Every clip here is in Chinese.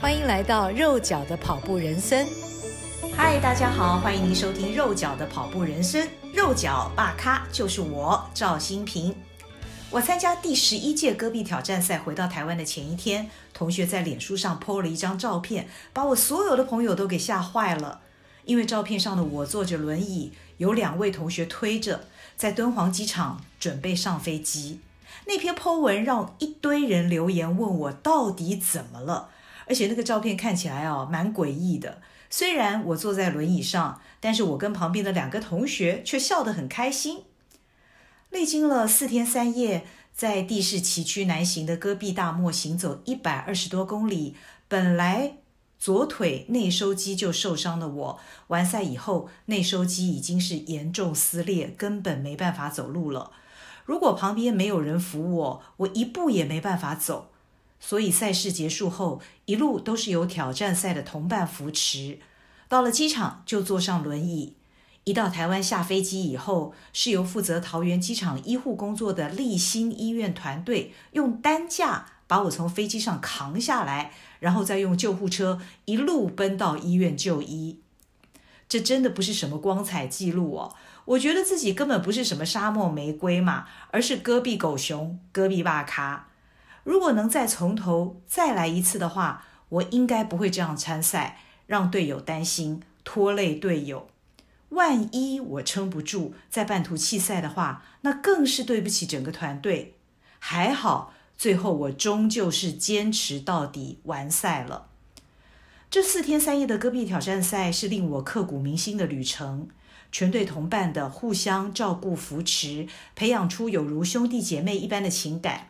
欢迎来到肉脚的跑步人生。嗨，大家好，欢迎您收听肉脚的跑步人生。肉脚大咖就是我赵新平。我参加第十一届戈壁挑战赛，回到台湾的前一天，同学在脸书上 po 了一张照片，把我所有的朋友都给吓坏了。因为照片上的我坐着轮椅，有两位同学推着，在敦煌机场准备上飞机。那篇 po 文让一堆人留言问我到底怎么了，而且那个照片看起来哦蛮诡异的。虽然我坐在轮椅上，但是我跟旁边的两个同学却笑得很开心。历经了四天三夜，在地势崎岖难行的戈壁大漠行走一百二十多公里，本来左腿内收肌就受伤的我，完赛以后内收肌已经是严重撕裂，根本没办法走路了。如果旁边没有人扶我，我一步也没办法走。所以赛事结束后，一路都是由挑战赛的同伴扶持。到了机场就坐上轮椅。一到台湾下飞机以后，是由负责桃园机场医护工作的立新医院团队用担架把我从飞机上扛下来，然后再用救护车一路奔到医院就医。这真的不是什么光彩记录哦。我觉得自己根本不是什么沙漠玫瑰嘛，而是戈壁狗熊、戈壁大咖。如果能再从头再来一次的话，我应该不会这样参赛，让队友担心，拖累队友。万一我撑不住，在半途弃赛的话，那更是对不起整个团队。还好，最后我终究是坚持到底，完赛了。这四天三夜的戈壁挑战赛是令我刻骨铭心的旅程。全队同伴的互相照顾扶持，培养出有如兄弟姐妹一般的情感。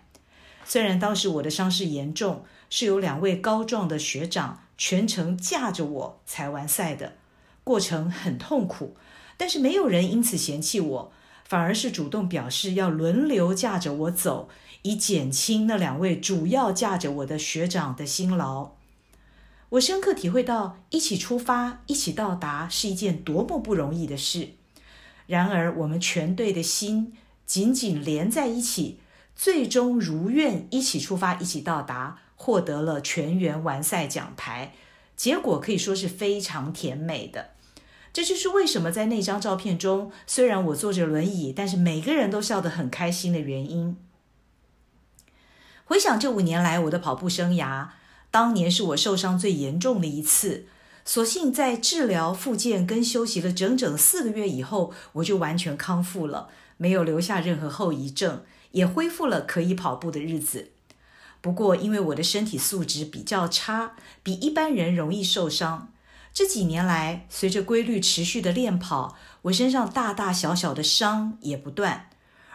虽然当时我的伤势严重，是有两位高壮的学长全程架着我才完赛的，过程很痛苦，但是没有人因此嫌弃我，反而是主动表示要轮流架着我走，以减轻那两位主要架着我的学长的辛劳。我深刻体会到，一起出发，一起到达是一件多么不容易的事。然而，我们全队的心紧紧连在一起，最终如愿一起出发，一起到达，获得了全员完赛奖牌。结果可以说是非常甜美的。这就是为什么在那张照片中，虽然我坐着轮椅，但是每个人都笑得很开心的原因。回想这五年来我的跑步生涯。当年是我受伤最严重的一次，所幸在治疗、复健跟休息了整整四个月以后，我就完全康复了，没有留下任何后遗症，也恢复了可以跑步的日子。不过，因为我的身体素质比较差，比一般人容易受伤。这几年来，随着规律持续的练跑，我身上大大小小的伤也不断，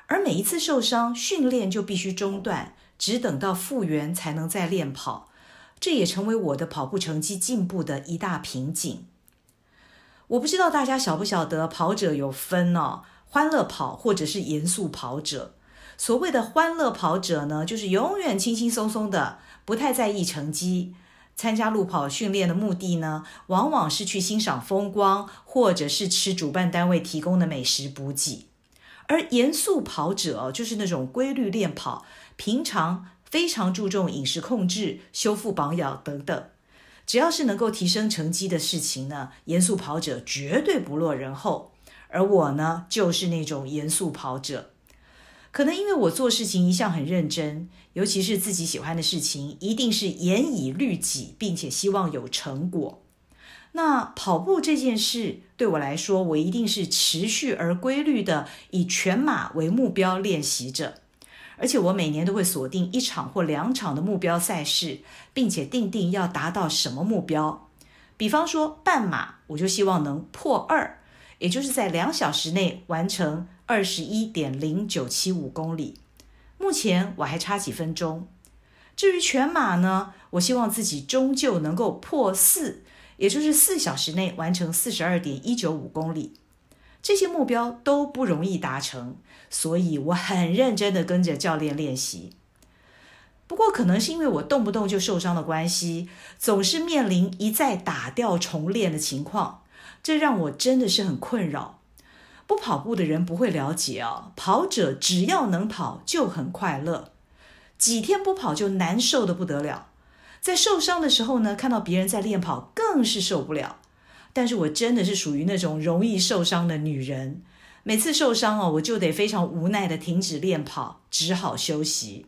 而每一次受伤，训练就必须中断，只等到复原才能再练跑。这也成为我的跑步成绩进步的一大瓶颈。我不知道大家晓不晓得，跑者有分哦，欢乐跑或者是严肃跑者。所谓的欢乐跑者呢，就是永远轻轻松松的，不太在意成绩。参加路跑训练的目的呢，往往是去欣赏风光，或者是吃主办单位提供的美食补给。而严肃跑者就是那种规律练跑，平常。非常注重饮食控制、修复保养等等，只要是能够提升成绩的事情呢，严肃跑者绝对不落人后。而我呢，就是那种严肃跑者。可能因为我做事情一向很认真，尤其是自己喜欢的事情，一定是严以律己，并且希望有成果。那跑步这件事对我来说，我一定是持续而规律的以全马为目标练习着。而且我每年都会锁定一场或两场的目标赛事，并且定定要达到什么目标。比方说半马，我就希望能破二，也就是在两小时内完成二十一点零九七五公里。目前我还差几分钟。至于全马呢，我希望自己终究能够破四，也就是四小时内完成四十二点一九五公里。这些目标都不容易达成，所以我很认真的跟着教练练习。不过，可能是因为我动不动就受伤的关系，总是面临一再打掉重练的情况，这让我真的是很困扰。不跑步的人不会了解哦，跑者只要能跑就很快乐，几天不跑就难受得不得了。在受伤的时候呢，看到别人在练跑，更是受不了。但是我真的是属于那种容易受伤的女人，每次受伤哦，我就得非常无奈的停止练跑，只好休息。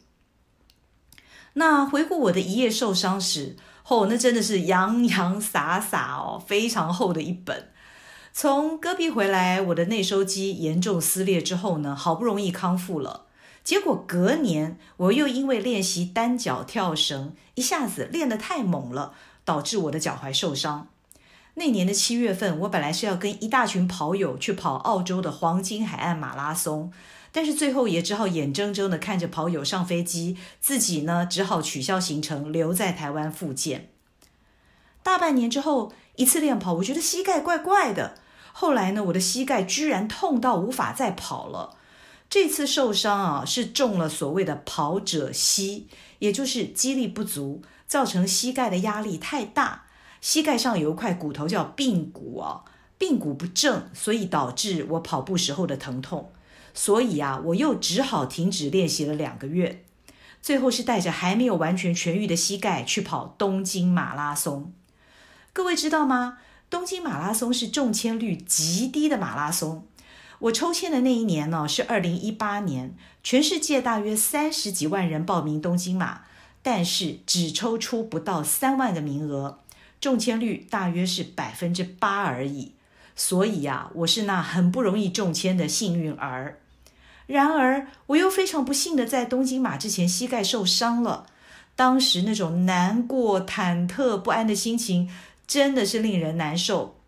那回顾我的一夜受伤史，哦，那真的是洋洋洒洒哦，非常厚的一本。从戈壁回来，我的内收肌严重撕裂之后呢，好不容易康复了。结果隔年，我又因为练习单脚跳绳，一下子练得太猛了，导致我的脚踝受伤。那年的七月份，我本来是要跟一大群跑友去跑澳洲的黄金海岸马拉松，但是最后也只好眼睁睁地看着跑友上飞机，自己呢只好取消行程，留在台湾复健。大半年之后，一次练跑，我觉得膝盖怪怪的。后来呢，我的膝盖居然痛到无法再跑了。这次受伤啊，是中了所谓的跑者膝，也就是肌力不足，造成膝盖的压力太大，膝盖上有一块骨头叫髌骨啊，髌骨不正，所以导致我跑步时候的疼痛。所以啊，我又只好停止练习了两个月，最后是带着还没有完全痊愈的膝盖去跑东京马拉松。各位知道吗？东京马拉松是中签率极低的马拉松。我抽签的那一年呢，是二零一八年，全世界大约三十几万人报名东京马，但是只抽出不到三万个名额，中签率大约是百分之八而已。所以呀，我是那很不容易中签的幸运儿。然而，我又非常不幸的在东京马之前膝盖受伤了。当时那种难过、忐忑不安的心情。真的是令人难受，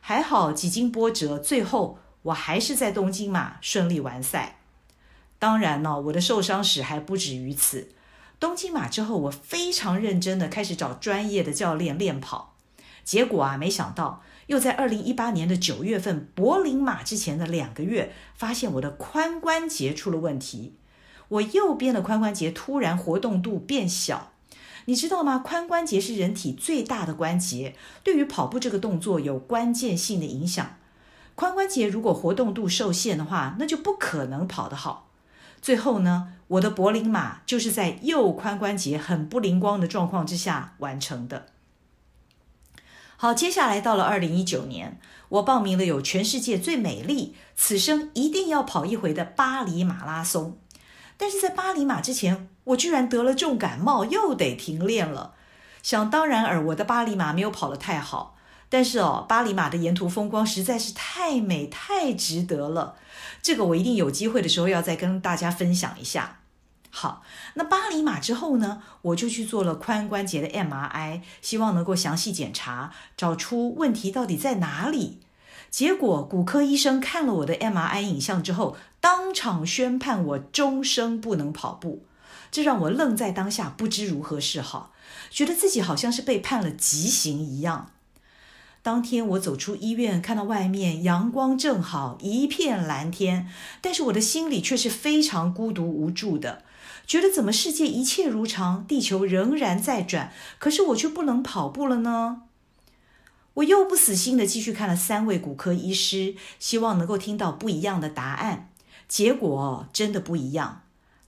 还好几经波折，最后我还是在东京马顺利完赛。当然呢，我的受伤史还不止于此。东京马之后，我非常认真的开始找专业的教练练跑，结果啊，没想到又在二零一八年的九月份柏林马之前的两个月，发现我的髋关节出了问题，我右边的髋关节突然活动度变小。你知道吗？髋关节是人体最大的关节，对于跑步这个动作有关键性的影响。髋关节如果活动度受限的话，那就不可能跑得好。最后呢，我的柏林马就是在右髋关节很不灵光的状况之下完成的。好，接下来到了二零一九年，我报名了有全世界最美丽、此生一定要跑一回的巴黎马拉松。但是在巴黎马之前，我居然得了重感冒，又得停练了。想当然尔，我的巴黎马没有跑得太好。但是哦，巴黎马的沿途风光实在是太美，太值得了。这个我一定有机会的时候要再跟大家分享一下。好，那巴黎马之后呢，我就去做了髋关节的 MRI，希望能够详细检查，找出问题到底在哪里。结果骨科医生看了我的 MRI 影像之后，当场宣判我终生不能跑步，这让我愣在当下，不知如何是好，觉得自己好像是被判了极刑一样。当天我走出医院，看到外面阳光正好，一片蓝天，但是我的心里却是非常孤独无助的，觉得怎么世界一切如常，地球仍然在转，可是我却不能跑步了呢？我又不死心的继续看了三位骨科医师，希望能够听到不一样的答案。结果真的不一样。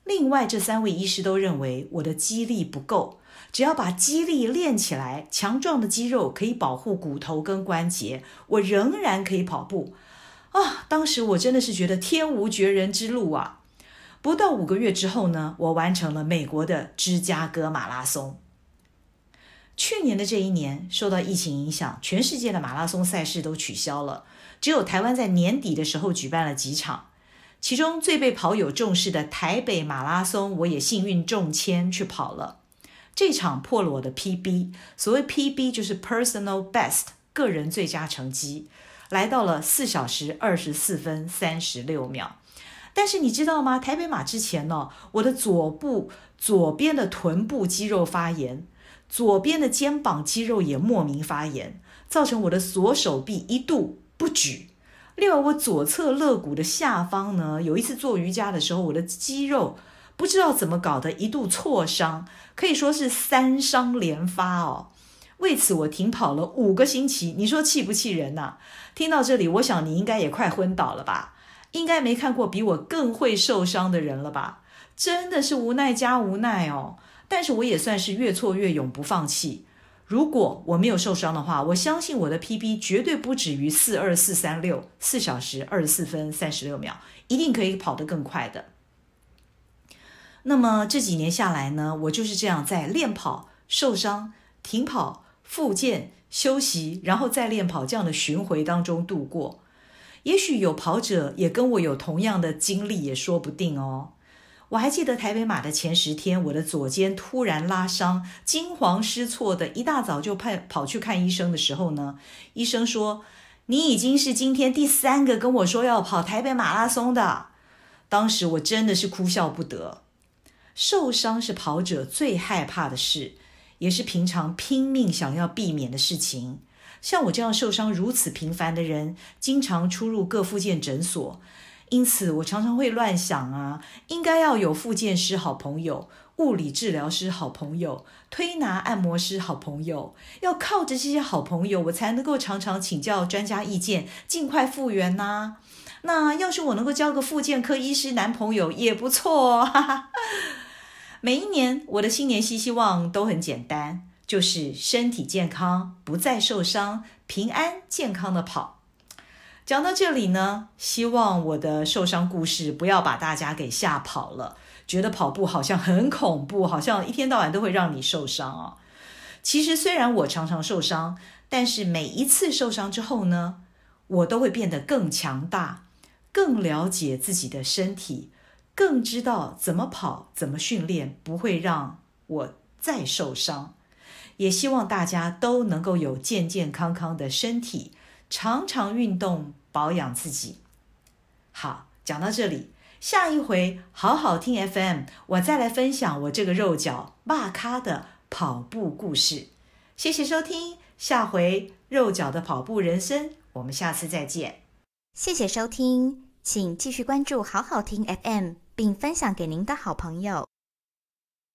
另外这三位医师都认为我的肌力不够，只要把肌力练起来，强壮的肌肉可以保护骨头跟关节，我仍然可以跑步。啊，当时我真的是觉得天无绝人之路啊！不到五个月之后呢，我完成了美国的芝加哥马拉松。去年的这一年，受到疫情影响，全世界的马拉松赛事都取消了，只有台湾在年底的时候举办了几场。其中最被跑友重视的台北马拉松，我也幸运中签去跑了。这场破了我的 PB，所谓 PB 就是 Personal Best，个人最佳成绩，来到了四小时二十四分三十六秒。但是你知道吗？台北马之前呢，我的左部左边的臀部肌肉发炎。左边的肩膀肌肉也莫名发炎，造成我的左手臂一度不举。另外，我左侧肋骨的下方呢，有一次做瑜伽的时候，我的肌肉不知道怎么搞的，一度挫伤，可以说是三伤连发哦。为此，我停跑了五个星期。你说气不气人呐？听到这里，我想你应该也快昏倒了吧？应该没看过比我更会受伤的人了吧？真的是无奈加无奈哦。但是我也算是越挫越勇，不放弃。如果我没有受伤的话，我相信我的 PB 绝对不止于四二四三六，四小时二十四分三十六秒，一定可以跑得更快的。那么这几年下来呢，我就是这样在练跑、受伤、停跑、复健、休息，然后再练跑这样的巡回当中度过。也许有跑者也跟我有同样的经历，也说不定哦。我还记得台北马的前十天，我的左肩突然拉伤，惊慌失措的，一大早就派跑去看医生的时候呢，医生说：“你已经是今天第三个跟我说要跑台北马拉松的。”当时我真的是哭笑不得。受伤是跑者最害怕的事，也是平常拼命想要避免的事情。像我这样受伤如此频繁的人，经常出入各复健诊所。因此，我常常会乱想啊，应该要有复健师好朋友、物理治疗师好朋友、推拿按摩师好朋友，要靠着这些好朋友，我才能够常常请教专家意见，尽快复原呐、那要是我能够交个复健科医师男朋友也不错哦，哈哈。每一年，我的新年新希望都很简单，就是身体健康，不再受伤，平安健康的跑。讲到这里呢，希望我的受伤故事不要把大家给吓跑了，觉得跑步好像很恐怖，好像一天到晚都会让你受伤哦。其实虽然我常常受伤，但是每一次受伤之后呢，我都会变得更强大，更了解自己的身体，更知道怎么跑、怎么训练，不会让我再受伤。也希望大家都能够有健健康康的身体。常常运动保养自己。好，讲到这里，下一回好好听 FM，我再来分享我这个肉脚肉咖的跑步故事。谢谢收听，下回肉脚的跑步人生，我们下次再见。谢谢收听，请继续关注好好听 FM，并分享给您的好朋友。